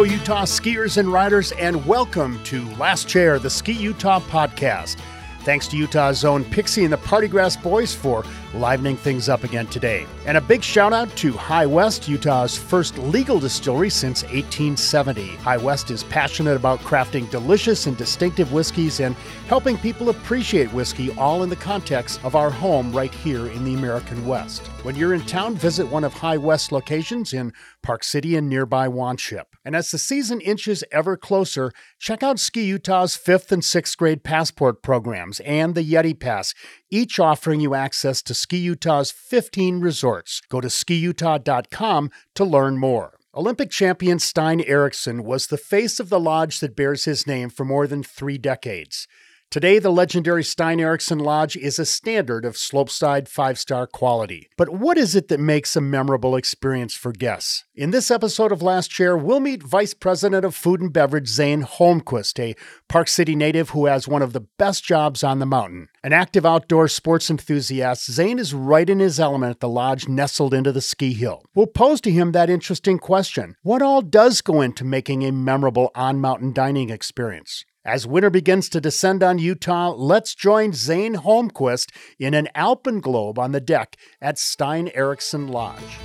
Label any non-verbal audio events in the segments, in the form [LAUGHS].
Hello, Utah skiers and riders, and welcome to Last Chair, the Ski Utah podcast. Thanks to Utah's own Pixie and the Partygrass Boys for livening things up again today. And a big shout out to High West, Utah's first legal distillery since 1870. High West is passionate about crafting delicious and distinctive whiskeys and helping people appreciate whiskey, all in the context of our home right here in the American West. When you're in town, visit one of High West locations in Park City and nearby Wanship. And as the season inches ever closer, check out Ski Utah's fifth and sixth grade passport programs and the Yeti Pass, each offering you access to Ski Utah's 15 resorts. Go to skiutah.com to learn more. Olympic champion Stein Eriksen was the face of the lodge that bears his name for more than three decades. Today, the legendary Stein Eriksen Lodge is a standard of slopeside five star quality. But what is it that makes a memorable experience for guests? In this episode of Last Chair, we'll meet Vice President of Food and Beverage Zane Holmquist, a Park City native who has one of the best jobs on the mountain. An active outdoor sports enthusiast, Zane is right in his element at the lodge nestled into the ski hill. We'll pose to him that interesting question What all does go into making a memorable on mountain dining experience? As winter begins to descend on Utah, let's join Zane Holmquist in an alpenglobe on the deck at Stein Eriksen Lodge.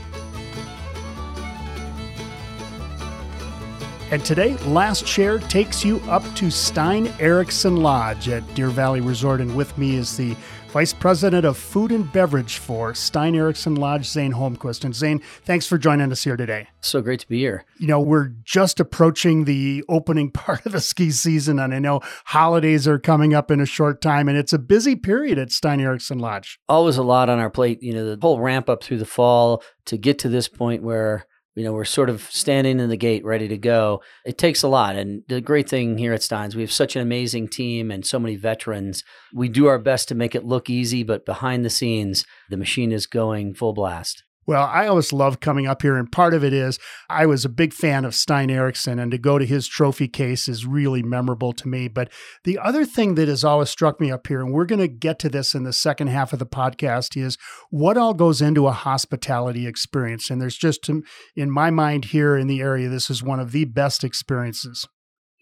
And today, Last Chair takes you up to Stein Eriksen Lodge at Deer Valley Resort. And with me is the Vice President of Food and Beverage for Stein Eriksen Lodge, Zane Holmquist. And Zane, thanks for joining us here today. So great to be here. You know, we're just approaching the opening [LAUGHS] part of the ski season, and I know holidays are coming up in a short time, and it's a busy period at Stein Eriksen Lodge. Always a lot on our plate. You know, the whole ramp up through the fall to get to this point where you know, we're sort of standing in the gate ready to go. It takes a lot. And the great thing here at Steins, we have such an amazing team and so many veterans. We do our best to make it look easy, but behind the scenes, the machine is going full blast. Well, I always love coming up here, and part of it is I was a big fan of Stein Eriksen, and to go to his trophy case is really memorable to me. But the other thing that has always struck me up here, and we're going to get to this in the second half of the podcast, is what all goes into a hospitality experience. And there's just, in my mind, here in the area, this is one of the best experiences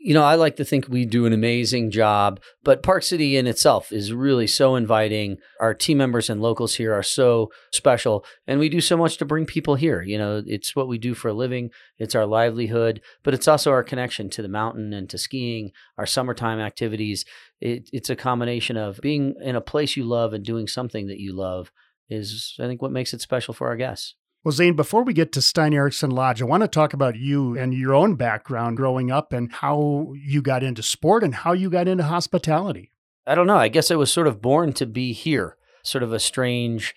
you know, I like to think we do an amazing job, but Park City in itself is really so inviting. Our team members and locals here are so special, and we do so much to bring people here. You know, it's what we do for a living, it's our livelihood, but it's also our connection to the mountain and to skiing, our summertime activities. It, it's a combination of being in a place you love and doing something that you love is, I think, what makes it special for our guests. Well, Zane, before we get to Stein Eriksen Lodge, I want to talk about you and your own background growing up and how you got into sport and how you got into hospitality. I don't know. I guess I was sort of born to be here, sort of a strange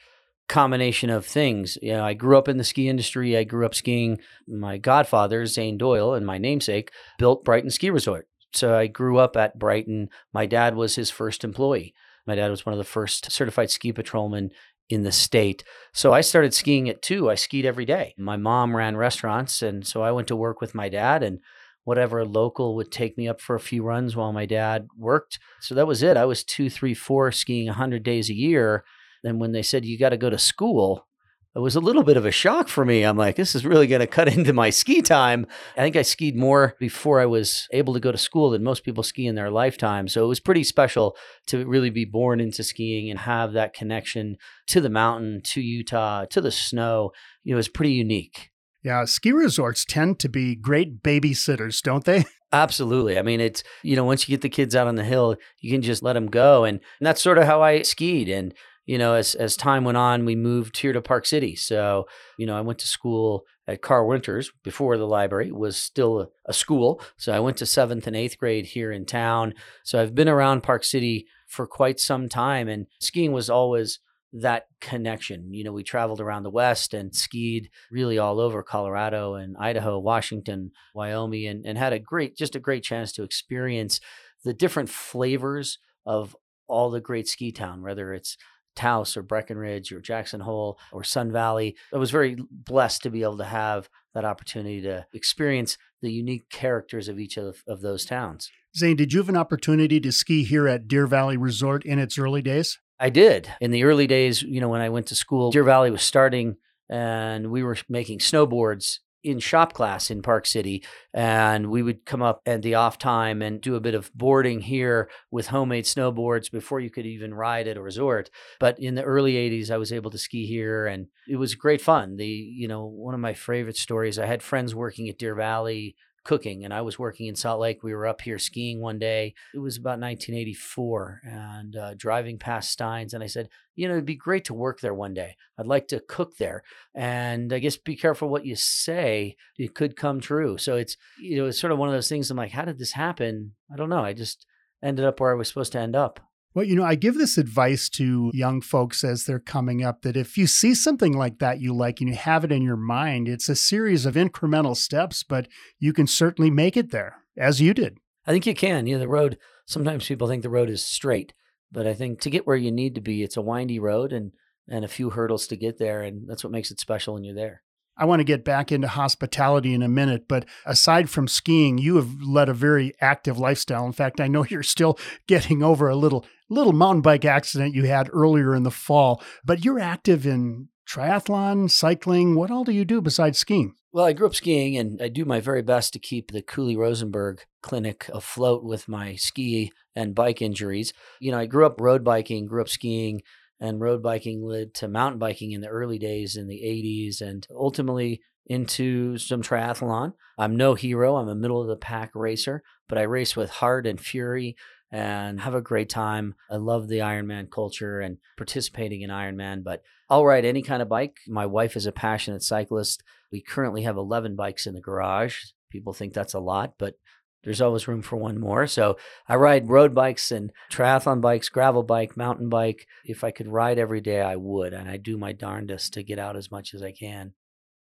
combination of things. You know, I grew up in the ski industry. I grew up skiing. My godfather, Zane Doyle, and my namesake built Brighton Ski Resort. So I grew up at Brighton. My dad was his first employee. My dad was one of the first certified ski patrolmen in the state. So I started skiing it too. I skied every day. My mom ran restaurants, and so I went to work with my dad and whatever local would take me up for a few runs while my dad worked. So that was it. I was two, three, four skiing 100 days a year. Then when they said you got to go to school, it was a little bit of a shock for me. I'm like, this is really going to cut [LAUGHS] into my ski time. I think I skied more before I was able to go to school than most people ski in their lifetime. So it was pretty special to really be born into skiing and have that connection to the mountain, to Utah, to the snow. You know, it was pretty unique. Yeah, ski resorts tend to be great babysitters, don't they? [LAUGHS] Absolutely. I mean, it's, you know, once you get the kids out on the hill, you can just let them go. And, and that's sort of how I skied. And you know, as as time went on, we moved here to Park City. So, you know, I went to school at Carl Winters before the library was still a, a, school. So I went to seventh and eighth grade here in town. So I've been around Park City for quite some time, and skiing was always that connection. You know, we traveled around the West and skied really all over Colorado and Idaho, Washington, Wyoming, and, and had a great, just a great chance to experience the different flavors of all the great ski town, whether it's Taos or Breckenridge or Jackson Hole or Sun Valley. I was very blessed to be able to have that opportunity to experience the unique characters of each of, of those towns. Zane, did you have an opportunity to ski here at Deer Valley Resort in its early days? I did. In the early days, you know, when I went to school, Deer Valley was starting and we were making snowboards in shop class in Park City, and we would come up at the off time and do a bit of boarding here with homemade snowboards before you could even ride at a resort. But in the early 80s, I was able to ski here, and it was great fun. The you know one of my favorite stories. I had friends working at Deer Valley cooking and I was working in Salt Lake. We were up here skiing one day. It was about 1984 and uh, driving past Steins. And I said, you know, it'd be great to work there one day. I'd like to cook there. And I guess be careful what you say. It could come true. So it's, you know, it's sort of one of those things. I'm like, how did this happen? I don't know. I just ended up where I was supposed to end up. Well, you know, I give this advice to young folks as they're coming up that if you see something like that you like and you have it in your mind, it's a series of incremental steps, but you can certainly make it there, as you did. I think you can. You know, the road, sometimes people think the road is straight, but I think to get where you need to be, it's a windy road and, and a few hurdles to get there. And that's what makes it special when you're there. I want to get back into hospitality in a minute, but aside from skiing, you have led a very active lifestyle. In fact, I know [LAUGHS] you're still getting over a little little mountain bike accident you had earlier in the fall, but you're active in triathlon, cycling. What all do you do besides skiing? Well, I grew up skiing and I do my very best to keep the Cooley Rosenberg clinic afloat with my ski and bike injuries. You know, I grew up road biking, grew up skiing, and road biking led to mountain biking in the early days in the 80s and ultimately into some triathlon. I'm no hero, I'm a middle of the pack racer, but I race with heart and fury and have a great time. I love the Ironman culture and participating in Ironman, but I'll ride any kind of bike. My wife is a passionate cyclist. We currently have 11 bikes in the garage. People think that's a lot, but there's always room for one more. So I ride road bikes and triathlon bikes, gravel bike, mountain bike. If I could ride every day, I would. And I do my darndest to get out as much as I can.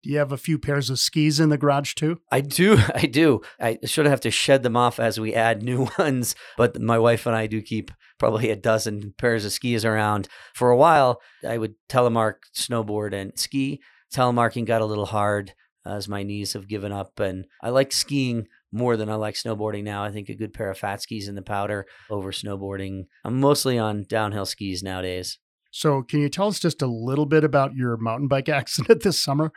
Do you have a few pairs of skis in the garage too? I do. [LAUGHS] I do. I should have to shed them off as we add new [LAUGHS] ones, but my wife and I do keep probably a dozen pairs of skis around. For a while, I would telemark snowboard and ski. Telemarking got a little hard as my knees have given up, and I like skiing more than I like snowboarding now. I think a good pair of fat skis in the powder over snowboarding. I'm mostly on downhill skis nowadays. So, can you tell us just a little bit about your mountain bike [LAUGHS] accident this summer?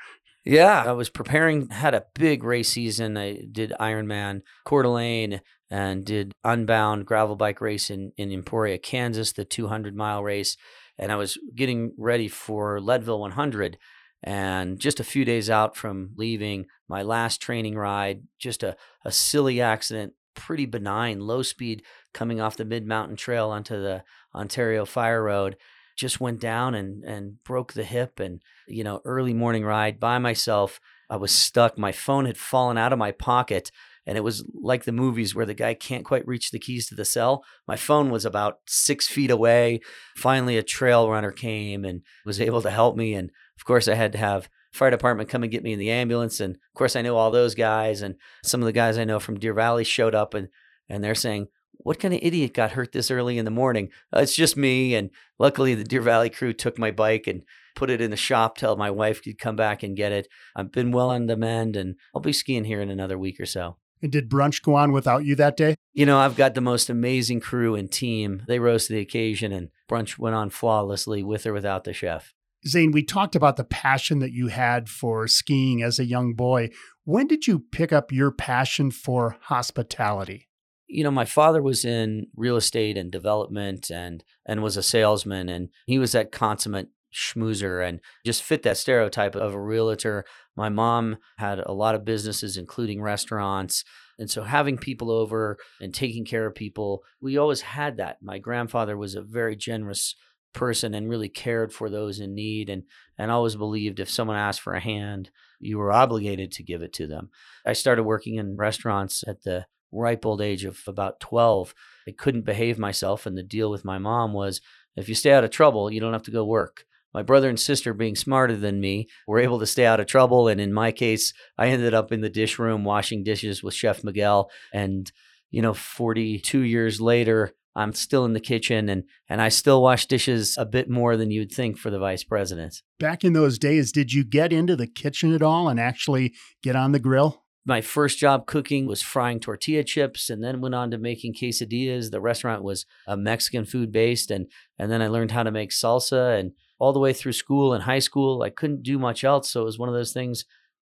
Yeah, I was preparing, had a big race season. I did Ironman Coeur d'Alene and did Unbound gravel bike race in, in Emporia, Kansas, the 200 mile race. And I was getting ready for Leadville 100. And just a few days out from leaving my last training ride, just a, a silly accident, pretty benign, low speed coming off the mid mountain trail onto the Ontario Fire Road. Just went down and, and broke the hip. And, you know, early morning ride by myself. I was stuck. My phone had fallen out of my pocket and it was like the movies where the guy can't quite reach the keys to the cell. My phone was about six feet away. Finally, a trail runner came and was able to help me. And of course, I had to have fire department come and get me in the ambulance. And of course, I know all those guys and some of the guys I know from Deer Valley showed up and and they're saying, "What kind of idiot got hurt this early in the morning?" Uh, it's just me. And luckily, the Deer Valley crew took my bike and put it in the shop till my wife could come back and get it. I've been well on the mend, and I'll be skiing here in another week or so. And did brunch go on without you that day? You know, I've got the most amazing crew and team. They rose to the occasion, and brunch went on flawlessly with or without the chef. Zane, we talked about the passion that you had for skiing as a young boy. When did you pick up your passion for hospitality? You know, my father was in real estate and development and and was a salesman and he was that consummate schmoozer and just fit that stereotype of a realtor. My mom had a lot of businesses, including restaurants. And so having people over and taking care of people, we always had that. My grandfather was a very generous person and really cared for those in need and and always believed if someone asked for a hand, you were obligated to give it to them. I started working in restaurants at the ripe old age of about 12. I couldn't behave myself and the deal with my mom was if you stay out of trouble, you don't have to go work my brother and sister being smarter than me were able to stay out of trouble and in my case i ended up in the dish room washing dishes with chef miguel and you know 42 years later i'm still in the kitchen and and i still wash dishes a bit more than you'd think for the vice president back in those days did you get into the kitchen at all and actually get on the grill my first job cooking was frying tortilla chips and then went on to making quesadillas the restaurant was a mexican food based and and then i learned how to make salsa and all the way through school and high school. I couldn't do much else. So it was one of those things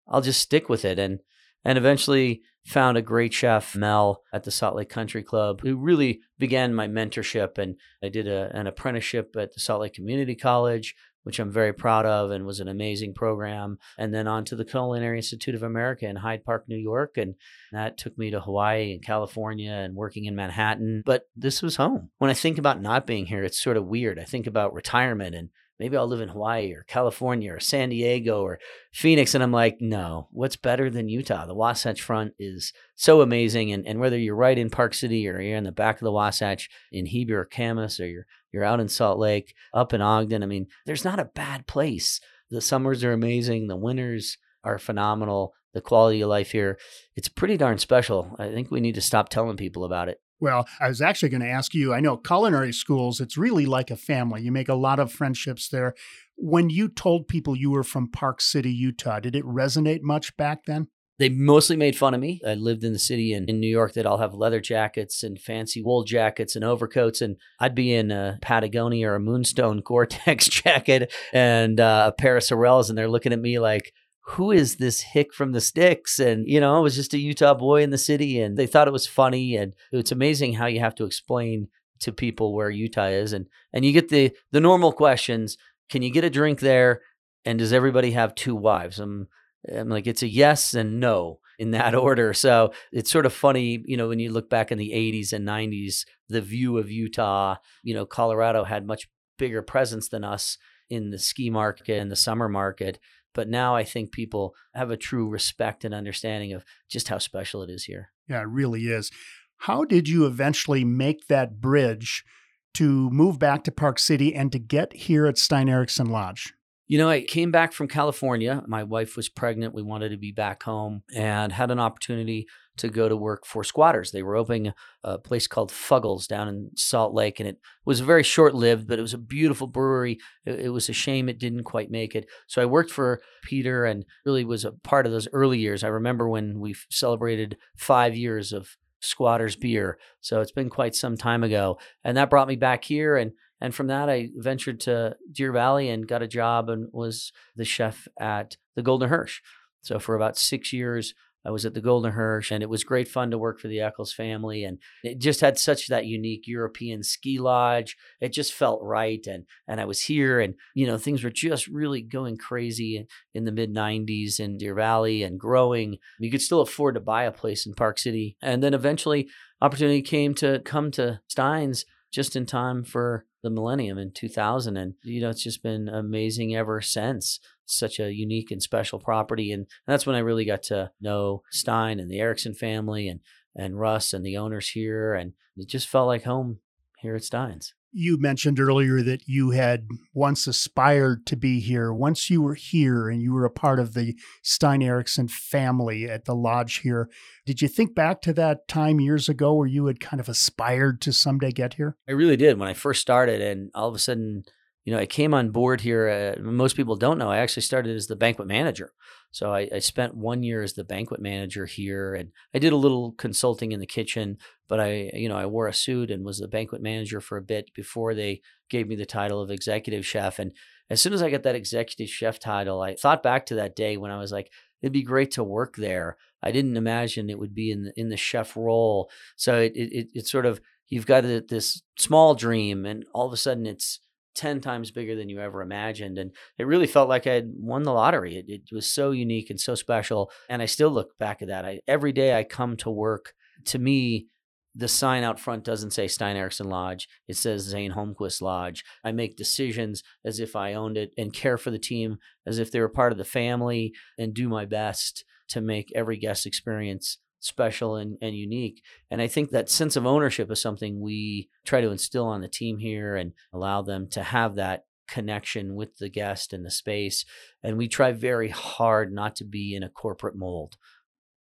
I'll just stick with it. And and eventually found a great chef, Mel, at the Salt Lake Country Club, who really began my mentorship. And I did a, an apprenticeship at the Salt Lake Community College, which I'm very proud of and was an amazing program. And then on to the Culinary Institute of America in Hyde Park, New York. And that took me to Hawaii and California and working in Manhattan. But this was home. When I think about not being here, it's sort of weird. I think about retirement and maybe I'll live in Hawaii or California or San Diego or Phoenix. And I'm like, no, what's better than Utah? The Wasatch Front is so amazing. And, and whether you're right in Park City or you're in the back of the Wasatch in Heber or Kamas or you're, you're out in Salt Lake, up in Ogden, I mean, there's not a bad place. The summers are amazing. The winters are phenomenal. The quality of life here, it's pretty darn special. I think we need to stop telling people about it. Well, I was actually going to ask you. I know culinary schools, it's really like a family. You make a lot of friendships there. When you told people you were from Park City, Utah, did it resonate much back then? They mostly made fun of me. I lived in the city in, in New York that I'll have leather jackets and fancy wool jackets and overcoats. And I'd be in a Patagonia or a Moonstone [LAUGHS] Gore-Tex jacket and uh, a pair of Sorels. And they're looking at me like, who is this hick from the sticks? And, you know, I was just a Utah boy in the city and they thought it was funny. And it's amazing how you have to explain to people where Utah is. And, and you get the, the normal questions. Can you get a drink there? And does everybody have two wives? I'm, I'm like, it's a yes and no in that [LAUGHS] order. So it's sort of funny, you know, when you look back in the 80s and 90s, the view of Utah, you know, Colorado had much bigger presence than us in the ski market and the summer market. But now I think people have a true respect and understanding of just how special it is here. Yeah, it really is. How did you eventually make that bridge to move back to Park City and to get here at Stein Eriksen Lodge? You know, I came back from California. My wife was pregnant. We wanted to be back home and had an opportunity to go to work for squatters. They were opening a place called Fuggles down in Salt Lake, and it was very short lived, but it was a beautiful brewery. It, was a shame it didn't quite make it. So I worked for Peter and really was a part of those early years. I remember when we celebrated five years of squatters beer. So it's been quite some time ago. And that brought me back here and and from that I ventured to Deer Valley and got a job and was the chef at the Golden Hirsch. So for about 6 years I was at the Golden Hirsch, and it was great fun to work for the Eccles family. And it just had such that unique European ski lodge. It just felt right. And and I was here, and you know things were just really going crazy in the mid '90s in Deer Valley and growing. You could still afford to buy a place in Park City, and then eventually opportunity came to come to Stein's just in time for the millennium in 2000 and you know it's just been amazing ever since such a unique and special property. And that's when I really got to know Stein and the Eriksen family and, and Russ and the owners here. And it just felt like home here at Stein's. You mentioned earlier that you had once aspired to be here. Once you were here and you were a part of the Stein Eriksen family at the lodge here, did you think back to that time years ago where you had kind of aspired to someday get here? I really did when I first started, and all of a sudden, you know, I came on board here. Uh, most people don't know. I actually started as the banquet manager. So I, I, spent one year as the banquet manager here, and I did a little consulting in the kitchen. But I, you know, I wore a suit and was the banquet manager for a bit before they gave me the title of executive chef. And as soon as I got that executive chef title, I thought back to that day when I was like, it'd be great to work there. I didn't imagine it would be in the, in the chef role. So it, it, it sort of you've got this small dream, and all of a sudden it's 10 times bigger than you ever imagined. And it really felt like I had won the lottery. It, it, was so unique and so special. And I still look back at that. I, every day I come to work, to me, the sign out front doesn't say Stein Eriksen Lodge. It says Zane Holmquist Lodge. I make decisions as if I owned it and care for the team as if they were part of the family and do my best to make every guest experience special and, and unique. And I think that sense of ownership is something we try to instill on the team here and allow them to have that connection with the guest and the space. And we try very hard not to be in a corporate mold.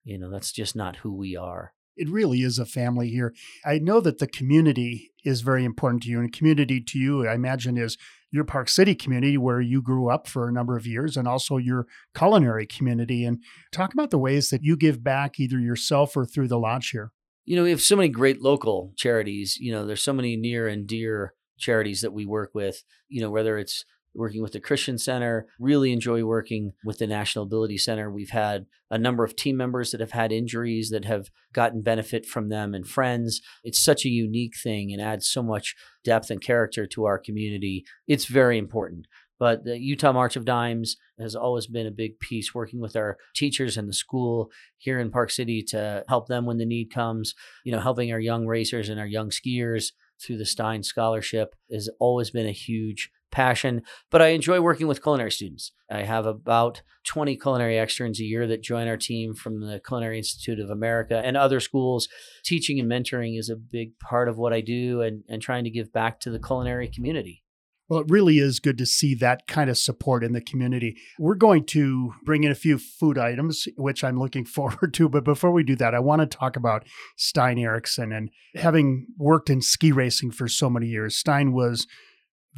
You know, that's just not who we are it really is a family here. I know that the community is very important to you, and community to you, I imagine, is your Park City community where you grew up for a number of years, and also your culinary community. And talk about the ways that you give back either yourself or through the lodge here. You know, we have so many great local charities. You know, there's so many near and dear charities that we work with. You know, whether it's working with the Christian Center. Really enjoy working with the National Ability Center. We've had a number of team members that have had injuries that have gotten benefit from them and friends. It's such a unique thing and adds so much depth and character to our community. It's very important. But the Utah March of Dimes has always been a big piece, working with our teachers and the school here in Park City to help them when the need comes. You know, helping our young racers and our young skiers through the Stein Scholarship has always been a huge passion. But I enjoy working with culinary students. I have about 20 culinary externs a year that join our team from the Culinary Institute of America and other schools. Teaching and mentoring is a big part of what I do and, and trying to give back to the culinary community. Well, it really is good to see that kind of support in the community. We're going to bring in a few food items, which I'm looking [LAUGHS] forward to. But before we do that, I want to talk about Stein Eriksen. And having worked in ski racing for so many years, Stein was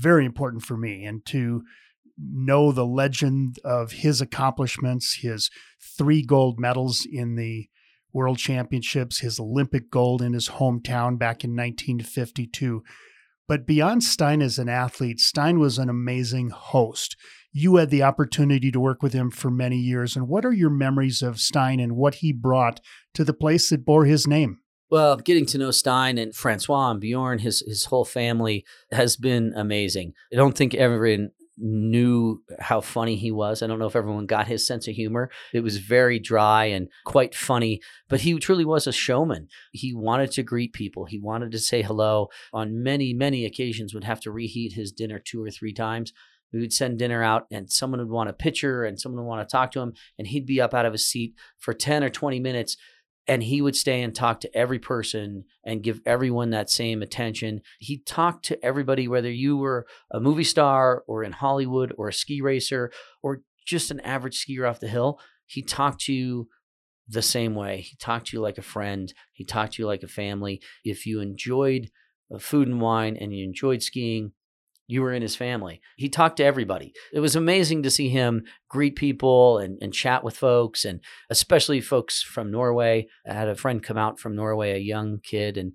very important for me. And to know the legend of his accomplishments, his three gold medals in the World Championships, his Olympic gold in his hometown back in 1952 but beyond Stein as an athlete, Stein was an amazing host. You had the opportunity to work with him for many years. And what are your memories of Stein and what he brought to the place that bore his name? Well, getting to know Stein and Francois and Bjorn, his his whole family has been amazing. I don't think everyone knew how funny he was. I don't know if everyone got his sense of humor. It was very dry and quite funny, but he truly was a showman. He wanted to greet people. He wanted to say hello. On many, many occasions would have to reheat his dinner two or three times. We would send dinner out and someone would want a picture and someone would want to talk to him and he'd be up out of his seat for 10 or 20 minutes and he would stay and talk to every person and give everyone that same attention. He talked to everybody, whether you were a movie star or in Hollywood or a ski racer or just an average skier off the hill. He talked to you the same way. He talked to you like a friend. He talked to you like a family. If you enjoyed uh, food and wine and you enjoyed skiing, you were in his family. He talked to everybody. It was amazing to see him greet people and, and chat with folks, and especially folks from Norway. I had a friend come out from Norway, a young kid, and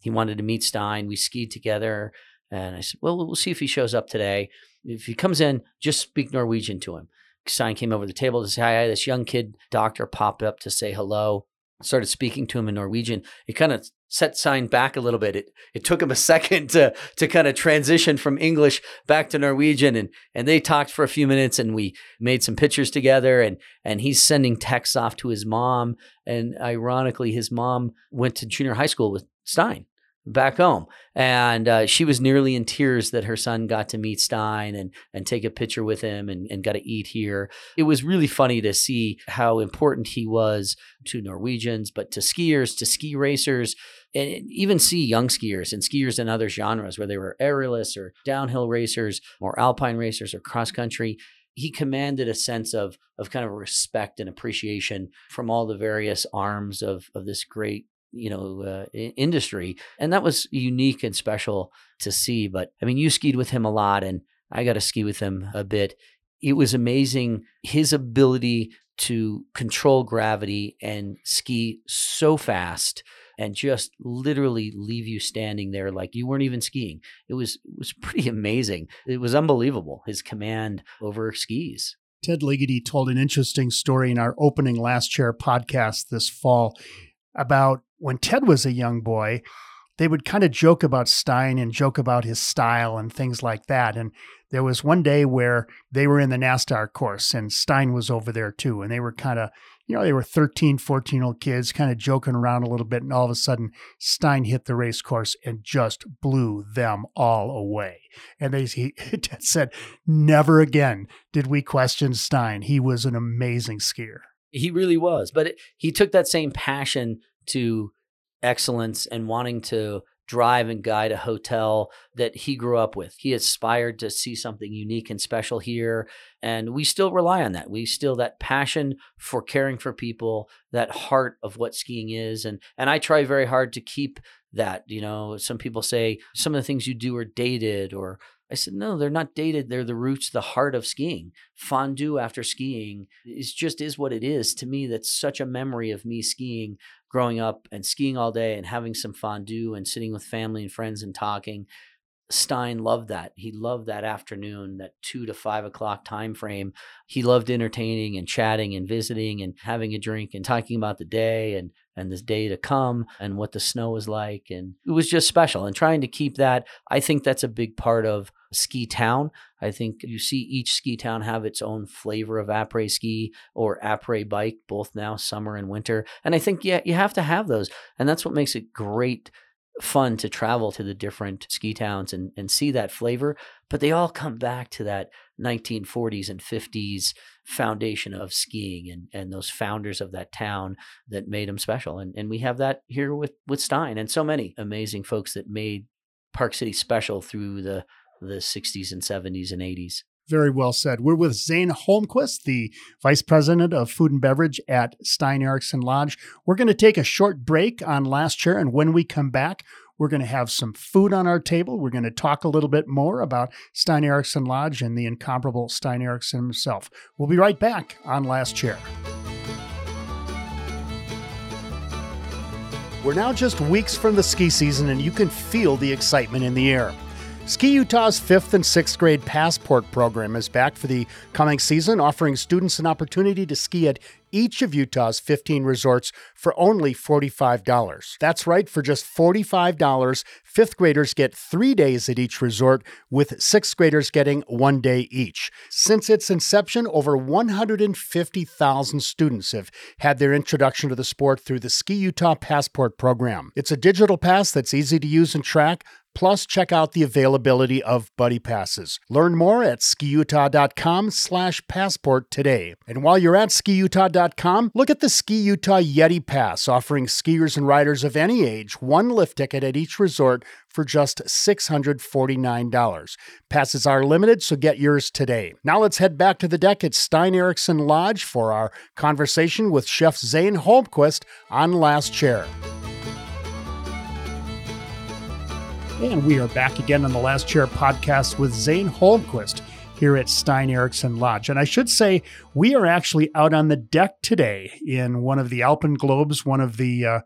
he wanted to meet Stein. We skied together, and I said, Well, we'll see if he shows up today. If he comes in, just speak Norwegian to him. Stein came over the table to say hi. This young kid doctor popped up to say hello started speaking to him in Norwegian, it kind of set Stein back a little bit. It it took him a [LAUGHS] second to to kind of transition from English back to Norwegian and and they talked for a few minutes and we made some pictures together and and he's sending texts off to his mom and ironically his mom went to junior high school with Stein back home. And uh, she was nearly in tears that her son got to meet Stein and, and take a picture with him and, and got to eat here. It was really funny to see how important he was to Norwegians, but to skiers, to ski racers, and even see young skiers and skiers in other genres, where they were aerialists or downhill racers or alpine racers or cross country he commanded a sense of of kind of respect and appreciation from all the various arms of of this great you know uh, industry and that was unique and special to see but i mean you skied with him a lot and i got to ski with him a bit. It was amazing his ability to control gravity and ski so fast and just literally leave you standing there like you weren't even skiing. It was it was pretty [LAUGHS] amazing. It was unbelievable his command over skis. Ted Ligety told an interesting story in our opening Last Chair podcast this fall about when Ted was a young boy, they would kind of joke about Stein and joke about his style and things like that. And there was one day where they were in the NASTAR course and Stein was over there too. And they were kind of, you know, they were 13, 14 year old kids kind of joking around a little bit. And all of a sudden, Stein hit the race course and just blew them all away. And they he, [LAUGHS] Ted said, never again did we question Stein. He was an amazing skier. He really was. But it, he took that same passion to excellence and wanting to drive and guide a hotel that he grew up with. He aspired to see something unique and special here. And we still rely on that. We still that passion for caring for people, that heart of what skiing is. And and I try very hard to keep that. You know, some people say some of the things you do are dated or I said, no, they're not dated. They're the roots, the heart of skiing. Fondue after skiing is just is what it is. To me, that's such a memory of me skiing growing up and skiing all day and having some fondue and sitting with family and friends and talking. Stein loved that. He loved that afternoon, that two to five o'clock time frame. He loved entertaining and chatting and visiting and having a drink and talking about the day and and this day to come and what the snow was like. And it was just special. And trying to keep that, I think that's a big part of ski town. I think you see each ski town have its own flavor of après ski or après bike, both now summer and winter. And I think yeah, you have to have those. And that's what makes it great fun to travel to the different ski towns and, and see that flavor. But they all come back to that 1940s and 50s foundation of skiing and, and those founders of that town that made them special. And, and we have that here with, with Stein and so many amazing folks that made Park City special through the, the 60s and 70s and 80s. Very well said. We're with Zane Holmquist, the Vice President of Food and Beverage at Stein Eriksen Lodge. We're going to take a short break on Last Chair, and when we come back, we're going to have some food on our table. We're going to talk a little bit more about Stein Eriksen Lodge and the incomparable Stein Eriksen himself. We'll be right back on Last Chair. We're now just weeks from the ski season, and you can feel the excitement in the air. Ski Utah's fifth and sixth grade passport program is back for the coming season, offering students an opportunity to ski at each of Utah's 15 resorts for only $45. That's right, for just $45, fifth graders get three days at each resort, with sixth graders getting one day each. Since its inception, over 150,000 students have had their introduction to the sport through the Ski Utah Passport program. It's a digital pass that's easy to use and track, Plus, check out the availability of buddy passes. Learn more at skiutah.com slash passport today. And while you're at skiutah.com, look at the Ski Utah Yeti Pass, offering skiers and riders of any age one lift ticket at each resort for just $649. Passes are limited, so get yours today. Now let's head back to the deck at Stein Eriksen Lodge for our conversation with Chef Zane Holmquist on Last Chair. And we are back again on the Last Chair podcast with Zane Holmquist here at Stein Eriksen Lodge. And I should say, we are actually out on the deck today in one of the Alpen Globes, one of the uh,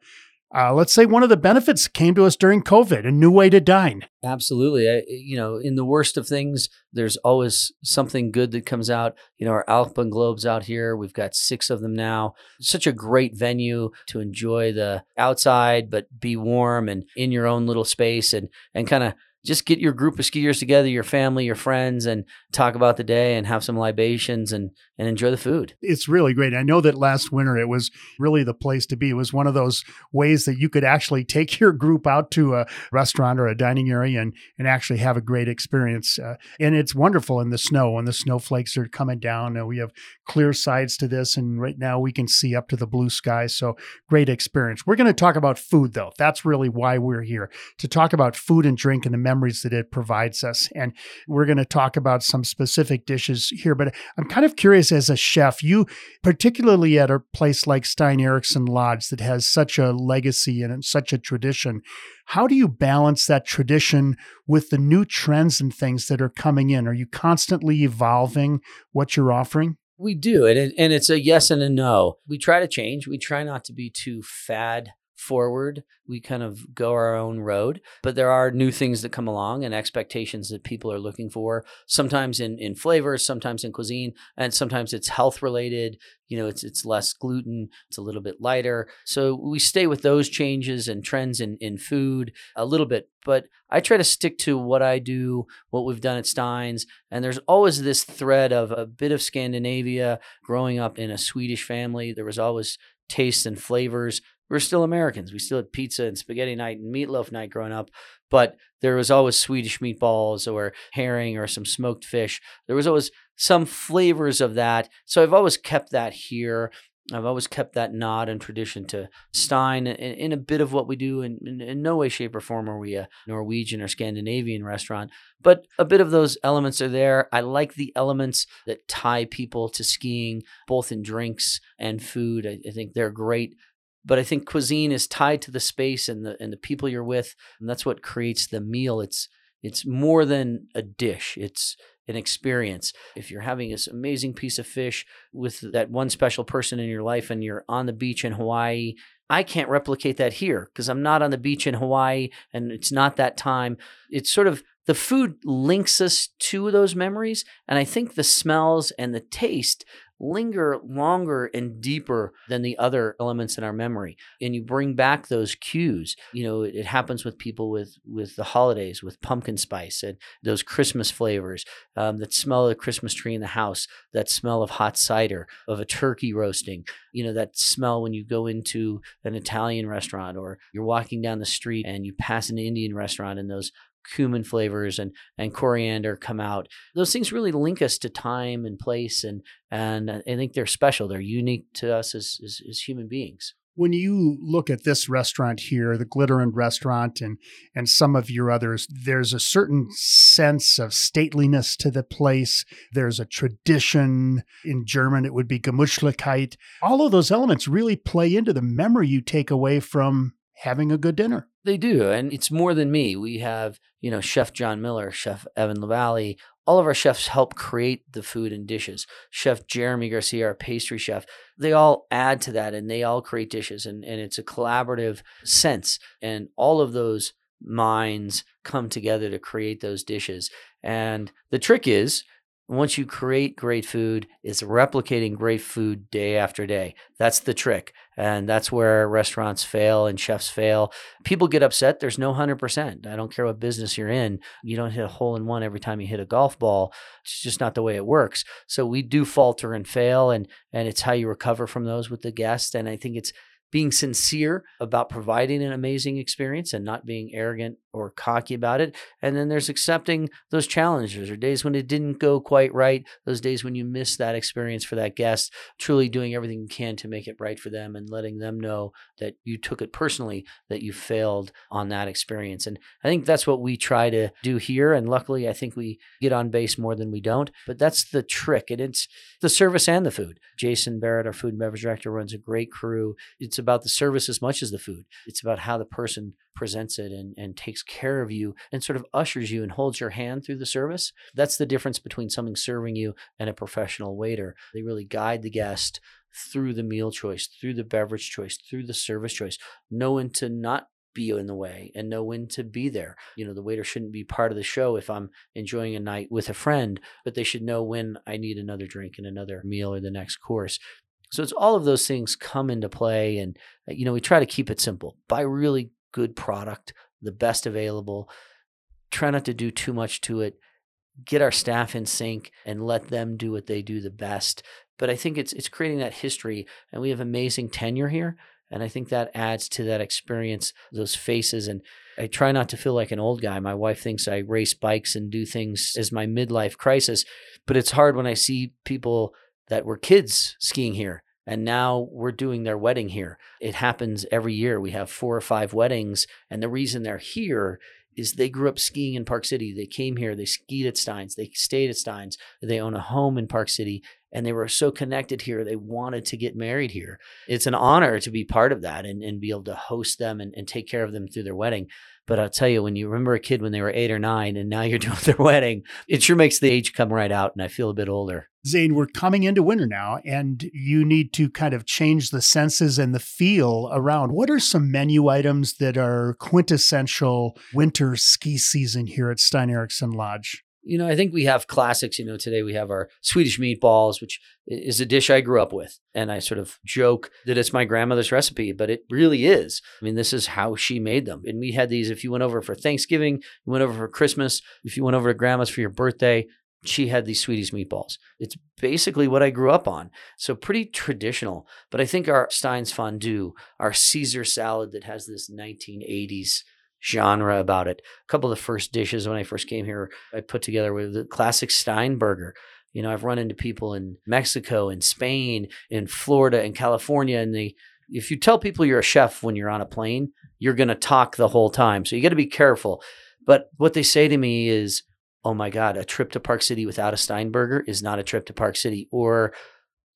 uh, let's say one of the benefits came to us during COVID, a new way to dine. Absolutely. I, you know, in the worst of things, there's always something good that comes out. You know, our Alpen Globes out here, we've got six of them now. Such a great venue to enjoy the outside, but be warm and in your own little space and, and kind of just get your group of skiers together, your family, your friends, and talk about the day and have some libations and and enjoy the food. It's really great. I know that last winter it was really the place to be. It was one of those ways that you could actually [LAUGHS] take your group out to a restaurant or a dining area and and actually have a great experience. Uh, and it's wonderful in the snow when the snowflakes are coming down. And we have clear sides to this, and right now we can see up to the blue sky. So great experience. We're going to talk about food though. That's really why we're here to talk about food and drink and the memories that it provides us. And we're going to talk about some specific dishes here, but I'm kind of curious as a chef, you particularly at a place like Stein Eriksen Lodge that has such a legacy and such a tradition, how do you balance that tradition with the new trends and things that are coming in? Are you constantly evolving what you're offering? We do, and and it's a yes and a no. We try to change. We try not to be too fad forward. We kind of go our own road, but there are new things that come along and expectations that people are looking for. Sometimes in in flavors, sometimes in cuisine, and sometimes it's health related. You know, it's it's less gluten, it's a little bit lighter. So we stay with those changes and trends in in food a little bit, but I try to stick to what I do, what we've done at Stein's, and there's always this thread of a bit of Scandinavia. Growing up in a Swedish family, there was always tastes and flavors we're still Americans. We still had pizza and spaghetti night and meatloaf night growing up, but there was always Swedish meatballs or herring or some smoked fish. There was always some flavors of that. So I've always kept that here. I've always kept that nod and tradition to Stein in, in a bit of what we do. In, in, in, no way, shape, or form are we a Norwegian or Scandinavian restaurant, but a bit of those elements are there. I like the elements that tie people to skiing, both in drinks and food. I, I think they're great but I think cuisine is tied to the space and the and the people you're with, and that's what creates the meal. It's it's more than a dish. It's an experience. If you're having this amazing piece of fish with that one special person in your life and you're on the beach in Hawaii, I can't replicate that here because I'm not on the beach in Hawaii and it's not that time. It's sort of the food links us to those memories. And I think the smells and the taste linger longer and deeper than the other elements in our memory. And you bring back those cues. You know it, it, happens with people with with the holidays with pumpkin spice and those christmas flavors um, that smell of the christmas tree in the house that smell of hot cider of a turkey roasting you know that smell when you go into an italian restaurant or you're walking down the street and you pass an indian restaurant and those cumin flavors and and coriander come out. Those things really link us to time and place, and and uh, I think they're special. They're unique to us as as, as human beings. When you look at this restaurant here, the Glitretind restaurant, and and some of your others, there's a certain sense of stateliness to the place. There's a tradition. In German, it would be Gemütlichkeit. All of those elements really play into the memory you take away from having a good dinner. They do. And it's more than me. We have, you know, Chef John Miller, Chef Evan LaValle. All of our chefs help create the food and dishes. Chef Jeremy Garcia, our pastry chef, they all add to that and they all create dishes. And, and it's a collaborative sense. And all of those minds come together to create those dishes. And the trick is, once you create great food, is replicating great food day after day. That's the trick. And that's where restaurants fail and chefs fail. People get upset. There's no 100%. I don't care what business you're in. You don't hit a hole in one every time you hit a golf ball. It's just not the way it works. So we do falter and fail. And, and it's how you recover from those with the guest. And I think it's, being sincere about providing an amazing experience and not being arrogant or cocky about it. And then there's accepting those challenges or days when it didn't go quite right, those days when you miss that experience for that guest, truly doing everything you can to make it right for them and letting them know that you took it personally, that you failed on that experience. And I think that's what we try to do here. And luckily, I think we get on base more than we don't. But that's the trick. And it's the service and the food. Jason Barrett, our food and beverage director, runs a great crew. It's about the service as much as the food. It's about how the person presents it and, and takes care of you and sort of ushers you and holds your hand through the service. That's the difference between someone serving you and a professional waiter. They really guide the guest through the meal choice, through the beverage choice, through the service choice, knowing to not be in the way and know when to be there. You know, the waiter shouldn't be part of the show if I'm enjoying a night with a friend, but they should know when I need another drink and another meal or the next course. So it's all of those things come into play. And, you know, we try to keep it simple. by really good product, the best available. Try not to do too much to it. Get our staff in sync and let them do what they do the best. But I think it's it's creating that history, and we have amazing tenure here. And I think that adds to that experience, those faces. And I try not to feel like an old guy. My wife thinks I race bikes and do things as my midlife crisis. But it's hard when I see people that were kids skiing here and now we're doing their wedding here. It happens every year. We have four or five weddings. And the reason they're here is they grew up skiing in Park City. They came here, they skied at Steins, they stayed at Steins, they own a home in Park City, and they were so connected here. They wanted to get married here. It's an honor to be part of that and, and be able to host them and, and take care of them through their wedding. But I'll tell you, when you remember a kid when they were eight or nine and now you're [LAUGHS] doing their wedding, it sure makes the age come right out. And I feel a bit older. Zane, we're coming into winter now, and you need to kind of change the senses and the feel around. What are some menu items that are quintessential winter ski season here at Stein Eriksen Lodge? You know, I think we have classics. You know, today we have our Swedish meatballs, which is a dish I grew up with. And I sort of joke that it's my grandmother's recipe, but it really is. I mean, this is how she made them. And we had these if you went over for Thanksgiving, you went over for Christmas, if you went over to grandma's for your birthday, she had these Swedish meatballs. It's basically what I grew up on. So pretty traditional. But I think our Stein's fondue, our Caesar salad that has this 1980s genre about it. A couple of the first dishes when I first came here, I put together with the classic Steinburger. You know, I've run into people in Mexico, in Spain, in Florida, in California, and they if you tell people you're a chef when you're on a plane, you're going to talk the whole time. So you got to be careful. But what they say to me is, "Oh my god, a trip to Park City without a Steinburger is not a trip to Park City." Or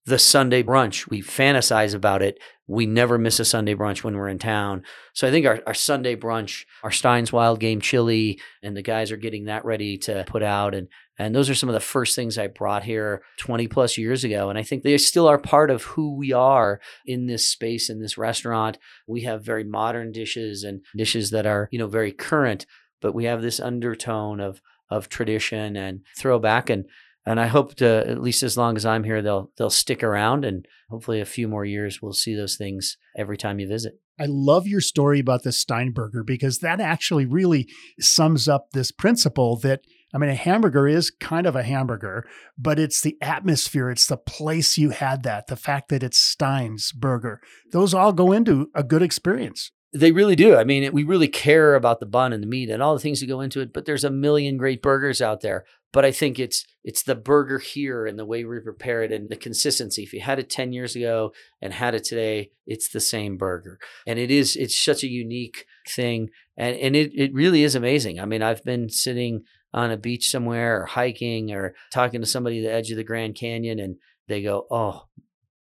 the Sunday brunch. We fantasize about it. We never miss a Sunday brunch when we're in town. So I think our, our Sunday brunch, our Stein's Wild Game chili, and the guys are getting that ready to put out. And and those are some of the first things I brought here 20 plus years ago. And I think they still are part of who we are in this space, in this restaurant. We have very modern dishes and dishes that are, you know, very current but we have this undertone of of tradition and throwback and and I hope to at least as long as I'm here they'll they'll stick around and hopefully a few more years we'll see those things every time you visit. I love your story about the Steinburger because that actually really sums up this principle that I mean, a hamburger is kind of a hamburger, but it's the atmosphere, it's the place you had that, the fact that it's Stein's burger. Those all go into a good experience. They really do. I mean, we really care about the bun and the meat and all the things that go into it, but there's a million great burgers out there. But I think it's it's the burger here and the way we prepare it and the consistency. If you had it 10 years ago and had it today, it's the same burger. And it is it's such a unique thing. And and it it really is amazing. I mean, I've been sitting on a beach somewhere or hiking or talking to somebody at the edge of the Grand Canyon and they go, "Oh,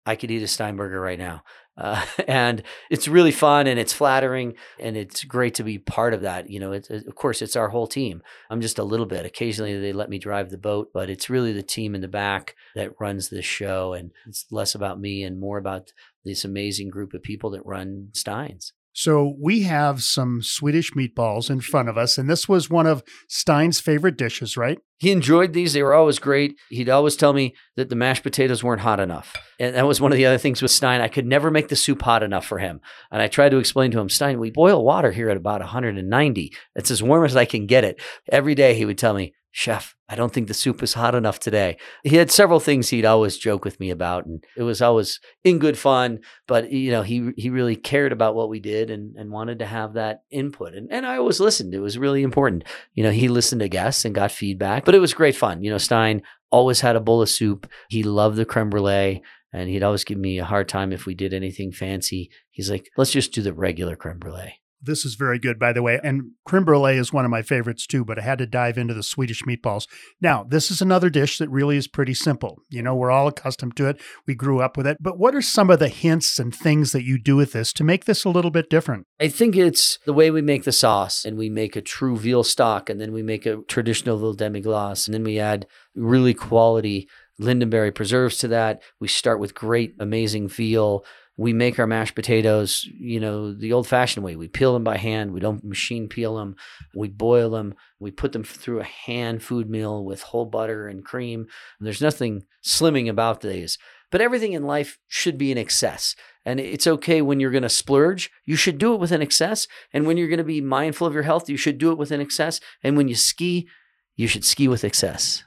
I could eat a Steinburger right now." Uh, [LAUGHS] and it's really fun and it's flattering and it's great to be part of that. You know, it's, of course, it's our whole team. I'm just a little bit. Occasionally they let me drive the boat, but it's really the team in the back that runs this show. And it's less about me and more about this amazing group of people that run Steins. So we have some Swedish meatballs in front of us, and this was one of Stein's favorite dishes, right? He enjoyed these. They were always great. He'd always tell me that the mashed potatoes weren't hot enough. And that was one of the other things with Stein. I could never make the soup hot enough for him. And I tried to explain to him, Stein, we boil water here at about 190. It's as warm as I can get it. Every day he would tell me, Chef, I don't think the soup is hot enough today. He had several things he'd always joke with me about, and it was always in good fun. But you know, he he really cared about what we did and and wanted to have that input. And and I always listened. It was really important. You know, he listened to guests and got feedback, but it was great fun. You know, Stein always had a bowl of soup. He loved the creme brulee. And he'd always give me a hard time if we did anything fancy. He's like, let's just do the regular creme brulee. This is very good, by the way. And creme brulee is one of my favorites too, but I had to dive into the Swedish meatballs. Now, this is another dish that really is pretty simple. You know, we're all accustomed to it, we grew up with it. But what are some of the hints and things that you do with this to make this a little bit different? I think it's the way we make the sauce, and we make a true veal stock, and then we make a traditional little demi glace, and then we add really quality lingonberry preserves to that. We start with great, amazing veal we make our mashed potatoes, you know, the old fashioned way. We peel them by hand. We don't machine peel them. We boil them. We put them through a hand food mill with whole butter and cream. And there's nothing slimming about these. But everything in life should be in excess. And it's okay when you're going to splurge, you should do it with an excess. And when you're going to be mindful of your health, you should do it with an excess. And when you ski, you should ski with excess.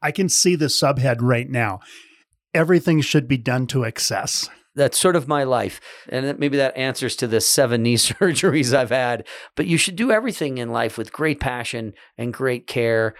I can see the subhead right now. Everything should be done to excess that's sort of my life. And maybe that answers to the seven knee [LAUGHS] surgeries I've had. But you should do everything in life with great passion and great care,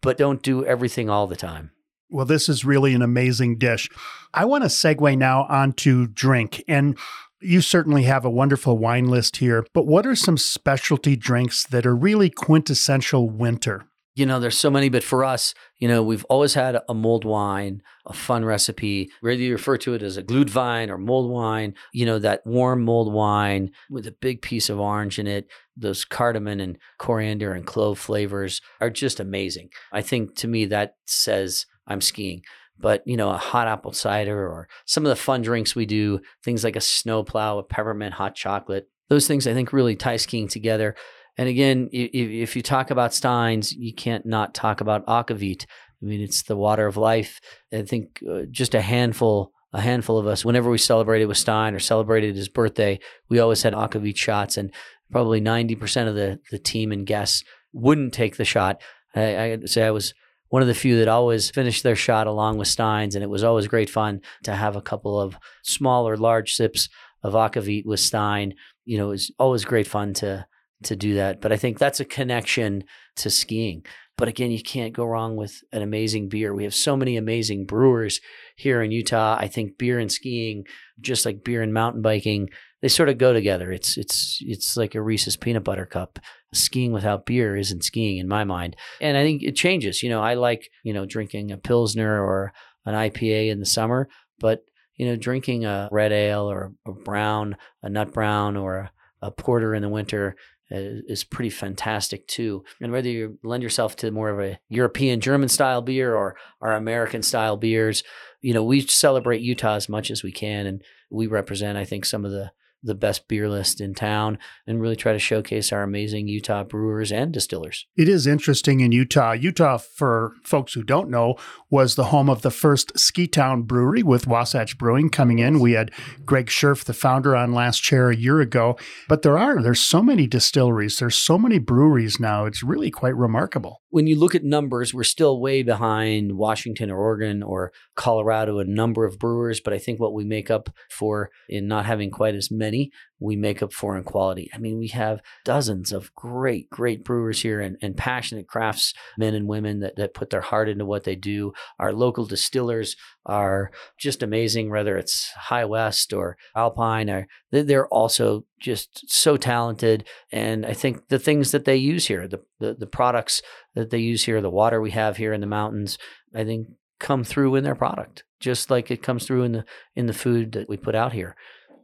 but don't do everything all the time. Well, this is really an amazing dish. I want to segue now onto drink. And you certainly have a wonderful wine list here, but what are some specialty drinks that are really quintessential winter? You know, there's so many, but for us, you know, we've always had a mulled wine, a fun recipe, whether you refer to it as a glühwein or mulled wine, you know, that warm mulled wine with a big piece of orange in it, those cardamom and coriander and clove flavors are just amazing. I think to me that says I'm skiing. But, you know, a hot apple cider or some of the fun drinks we do, things like a snowplow, a peppermint hot chocolate, those things I think really tie skiing together. And again, if, you talk about Steins, you can't not talk about Akavit. I mean, it's the water of life. I think uh, just a handful, a handful of us, whenever we celebrated with Stein or celebrated his birthday, we always had Akavit shots, and probably ninety percent of the the team and guests wouldn't take the shot. I, I say I was one of the few that always finished their shot along with Steins, and it was always great fun to have a couple of small or large sips of Akavit with Stein. You know, it was always great fun to to do that. But I think that's a connection to skiing. But again, you can't go wrong with an amazing beer. We have so many amazing brewers here in Utah. I think beer and skiing, just like beer and mountain biking, they sort of go together. It's it's it's like a Reese's peanut butter cup. Skiing without beer isn't skiing in my mind. And I think it changes. You know, I like, you know, drinking a pilsner or an IPA in the summer, but you know, drinking a red ale or a brown, a nut brown or a, a porter in the winter Uh, is pretty fantastic too. And whether you lend yourself to more of a European German style beer or our American style beers, you know, we celebrate Utah as much as we can. And we represent, I think, some of the, the best beer list in town and really try to showcase our amazing Utah brewers and distillers. It is interesting in Utah. Utah, for folks who don't know, was the home of the first Ski Town brewery with Wasatch Brewing coming in. We had Greg Schirf, the founder, on last chair a year ago. But there are, there's so many distilleries, there's so many breweries now. It's really quite remarkable. When you look at numbers, we're still way behind Washington or Oregon or Colorado, a number of brewers. But I think what we make up for in not having quite as many we make up for in quality. I mean, we have dozens of great, great brewers here and, and passionate craftsmen and women that, that put their heart into what they do. Our local distillers are just amazing, whether it's High West or Alpine, or they're also just so talented. And I think the things that they use here, the, the, the products that they use here, the water we have here in the mountains, I think come through in their product, just like it comes through in the in the food that we put out here.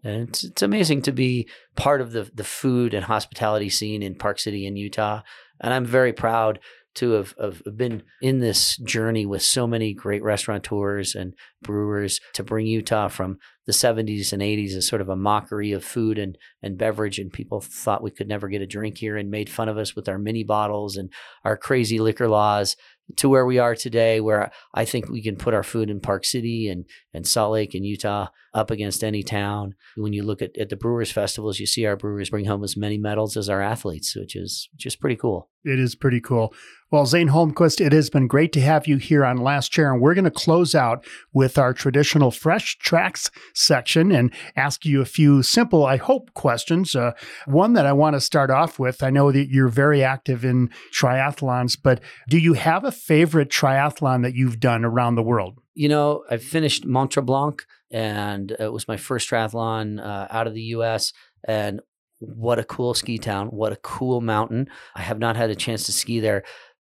And it's, it's amazing to be part of the, the food and hospitality scene in Park City in Utah. And I'm very proud to have, have been in this journey with so many great restaurateurs and brewers to bring Utah from the 70s and 80s as sort of a mockery of food and, and beverage. And people thought we could never get a drink here and made fun of us with our mini bottles and our crazy liquor laws to where we are today, where I think we can put our food in Park City and, and Salt Lake and Utah up against any town. When you look at, at the Brewers Festivals, you see our brewers bring home as many medals as our athletes, which is just pretty cool. It is pretty cool. Well, Zane Holmquist, it has been great to have you here on Last Chair, and we're going to close out with our traditional Fresh Tracks section and ask you a few simple, I hope, questions. Uh, one that I want to start off with I know that you're very active in triathlons, but do you have a favorite triathlon that you've done around the world? You know, I finished Mont Tremblant, and it was my first triathlon uh, out of the US. And what a cool ski town. What a cool mountain. I have not had a chance to ski there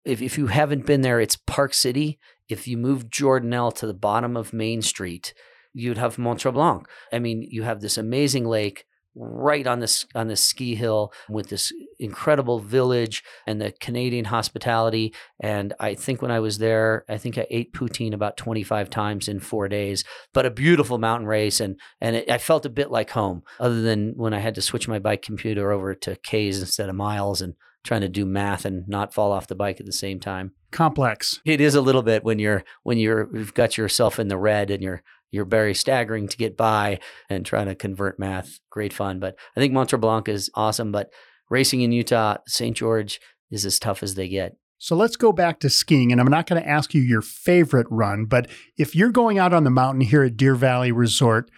if, if you haven't been there, it's Park City. If you move Jordanelle to the bottom of Main Street, you'd have Mont Tremblant. I mean, you have this amazing lake right on this on this ski hill with this incredible village and the Canadian hospitality. And I think when I was there, I think I ate poutine about 25 times in four days. But a beautiful mountain race, and and it, I felt a bit like home, other than when I had to switch my bike computer over to K's instead of miles and trying to do math and not fall off the bike at the same time. Complex. It is a little bit when you're when you're you've got yourself in the red and you're you're very staggering to get by and trying to convert math. Great fun. But I think Mont Blanc is awesome. But racing in Utah, St. George is as tough as they get. So let's go back to skiing. And I'm not going to ask you your favorite run, but if you're going out on the mountain here at Deer Valley Resort,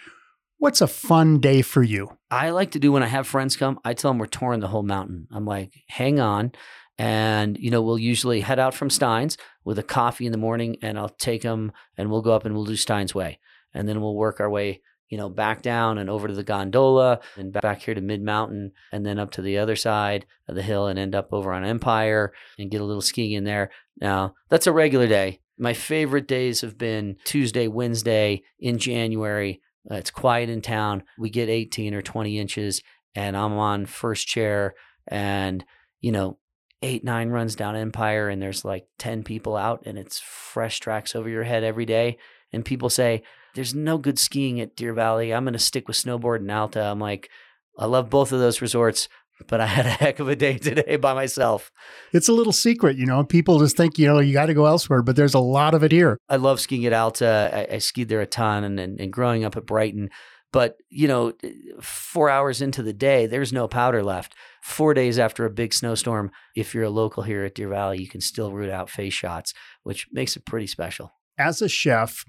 What's a fun day for you? I like to do when I have friends come, I tell them we're touring the whole mountain. I'm like, hang on. And, you know, we'll usually head out from Steins with a coffee in the morning and I'll take them and we'll go up and we'll do Steins Way. And then we'll work our way, you know, back down and over to the gondola and back here to Mid Mountain and then up to the other side of the hill and end up over on Empire and get a little skiing in there. Now, that's a regular day. My favorite days have been Tuesday, Wednesday in January uh, it's quiet in town. We get 18 or 20 inches, and I'm on first chair, and you know, eight nine runs down Empire, and there's like 10 people out, and it's fresh tracks over your head every day. And people say there's no good skiing at Deer Valley. I'm going to stick with Snowbird and Alta. I'm like, I love both of those resorts but I had a [LAUGHS] heck of a day today by myself. It's a little secret, you know. People just think, you know, you got to go elsewhere, but there's a lot of it here. I love skiing at Alta. I, I skied there a ton, and, and, and growing up at Brighton. But you know, four hours into the day, there's no powder left. Four days after a big snowstorm, if you're a local here at Deer Valley, you can still root out face shots, which makes it pretty special. As a chef,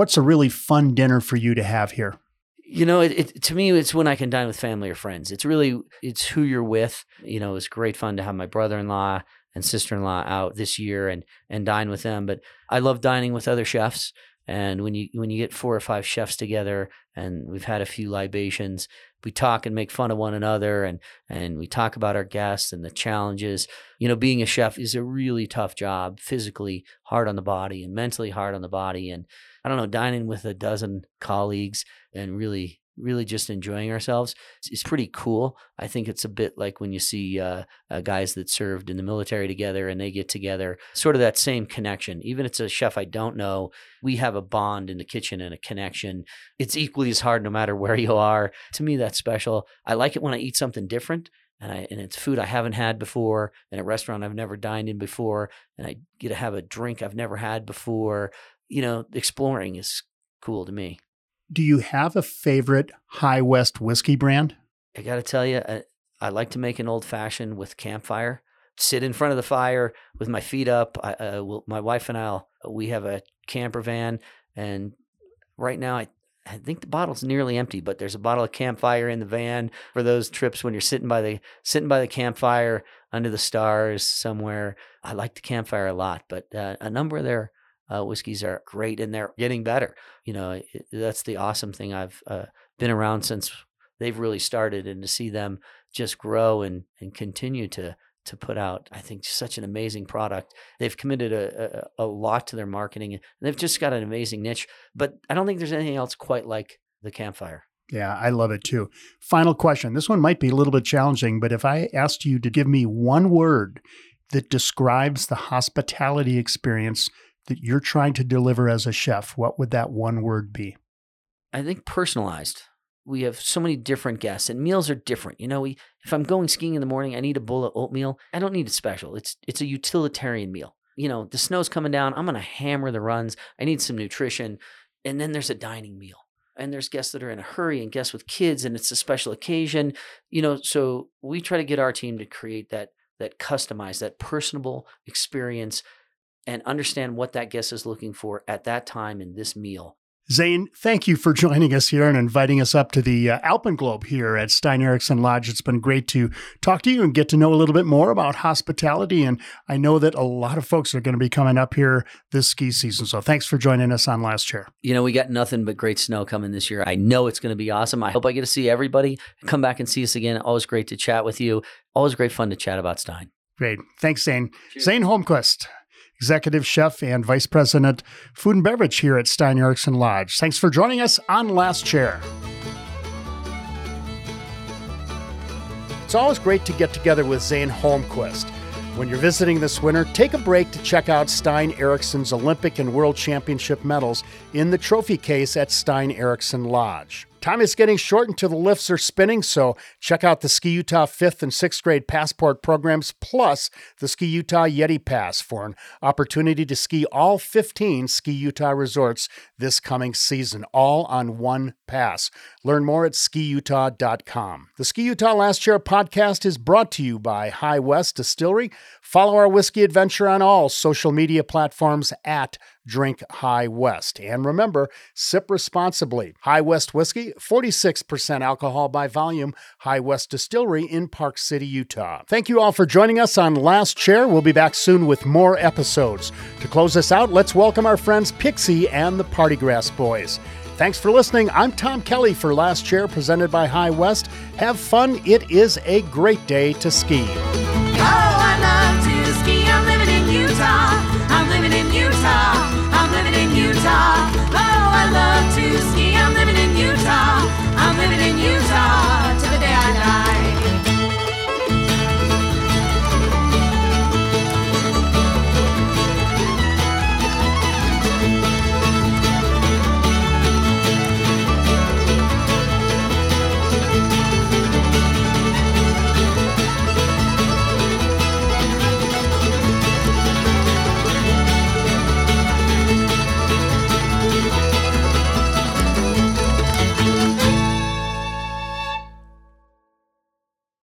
what's a really fun dinner for you to have here? you know, it, it, to me, it's when I can dine with family or friends. It's really, it's who you're with. You know, it's great fun to have my brother-in-law and sister-in-law out this year and and dine with them. But I love dining with other chefs. And when you when you get four or five chefs together, and we've had a few libations, we talk and make fun of one another, and and we talk about our guests and the challenges. You know, being a chef is a really tough job, physically hard on the body and mentally hard on the body. And I don't know, dining with a dozen colleagues and really really just enjoying ourselves. It's, pretty cool. I think it's a bit like when you see uh, uh, guys that served in the military together and they get together, sort of that same connection. Even if it's a chef I don't know, we have a bond in the kitchen and a connection. It's equally as hard no matter where you are. To me, that's special. I like it when I eat something different and I and it's food I haven't had before, and a restaurant I've never dined in before, and I get to have a drink I've never had before. You know, exploring is cool to me. Do you have a favorite High West whiskey brand? I got to tell you, I, I, like to make an old fashioned with campfire. Sit in front of the fire with my feet up. I, uh, we'll, my wife and I, we have a camper van, and right now I I think the bottle's nearly empty, but there's a bottle of campfire in the van for those trips when you're sitting by the sitting by the campfire under the stars somewhere. I like the campfire a lot, but uh, a number of their uh, whiskeys are great and they're getting better. You know, it, that's the awesome thing. I've uh, been around since they've really started, and to see them just grow and and continue to to put out, I think, such an amazing product. They've committed a, a, a lot to their marketing, and they've just got an amazing niche. But I don't think there's anything else quite like the campfire. Yeah, I love it too. Final question. This one might be a little bit challenging, but if I asked you to give me one word that describes the hospitality experience that you're trying to deliver as a chef, what would that one word be? I think personalized. We have so many different guests, and meals are different. You know, we if I'm going skiing in the morning, I need a bowl of oatmeal. I don't need it special. It's it's a utilitarian meal. You know, the snow's coming down. I'm gonna hammer the runs. I need some nutrition, and then there's a dining meal. And there's guests that are in a hurry and guests with kids, and it's a special occasion. You know, so we try to get our team to create that that customized, that personable experience and understand what that guest is looking for at that time in this meal. Zane, thank you for [LAUGHS] joining us here and inviting us up to the uh, Alpenglobe here at Stein Eriksen Lodge. It's been great to talk to you and get to know a little bit more about hospitality. And I know that a lot of folks are going to be coming up here this ski season. So thanks for joining us on Last Chair. You know, we got nothing but great snow coming this year. I know it's going to be awesome. I hope I get to see everybody. Come back and see us again. Always great to chat with you. Always great fun to chat about Stein. Great. Thanks, Zane. Cheers. Zane Holmquist executive chef and vice president food and beverage here at Stein Eriksen Lodge. Thanks for joining us on Last Chair. It's always great to get together with Zane Holmquist. When you're visiting this winter, take a break to check out Stein Eriksen's Olympic and World Championship medals in the trophy case at Stein Eriksen Lodge. Time is getting short until the lifts are spinning, so check out the Ski Utah 5th and 6th grade passport programs plus the Ski Utah Yeti Pass for an opportunity to ski all 15 Ski Utah resorts this coming season, all on one pass. Learn more at skiutah.com. The Ski Utah Last Chair podcast is brought to you by High West Distillery. Follow our whiskey adventure on all social media platforms at Drink High West. And remember, sip responsibly. High West Whiskey, 46% alcohol by volume, High West Distillery in Park City, Utah. Thank you all for joining us on Last Chair. We'll be back soon with more episodes. To close us out, let's welcome our friends Pixie and the Party Grass Boys. Thanks for listening. I'm Tom Kelly for Last Chair presented by High West. Have fun. It is a great day to ski.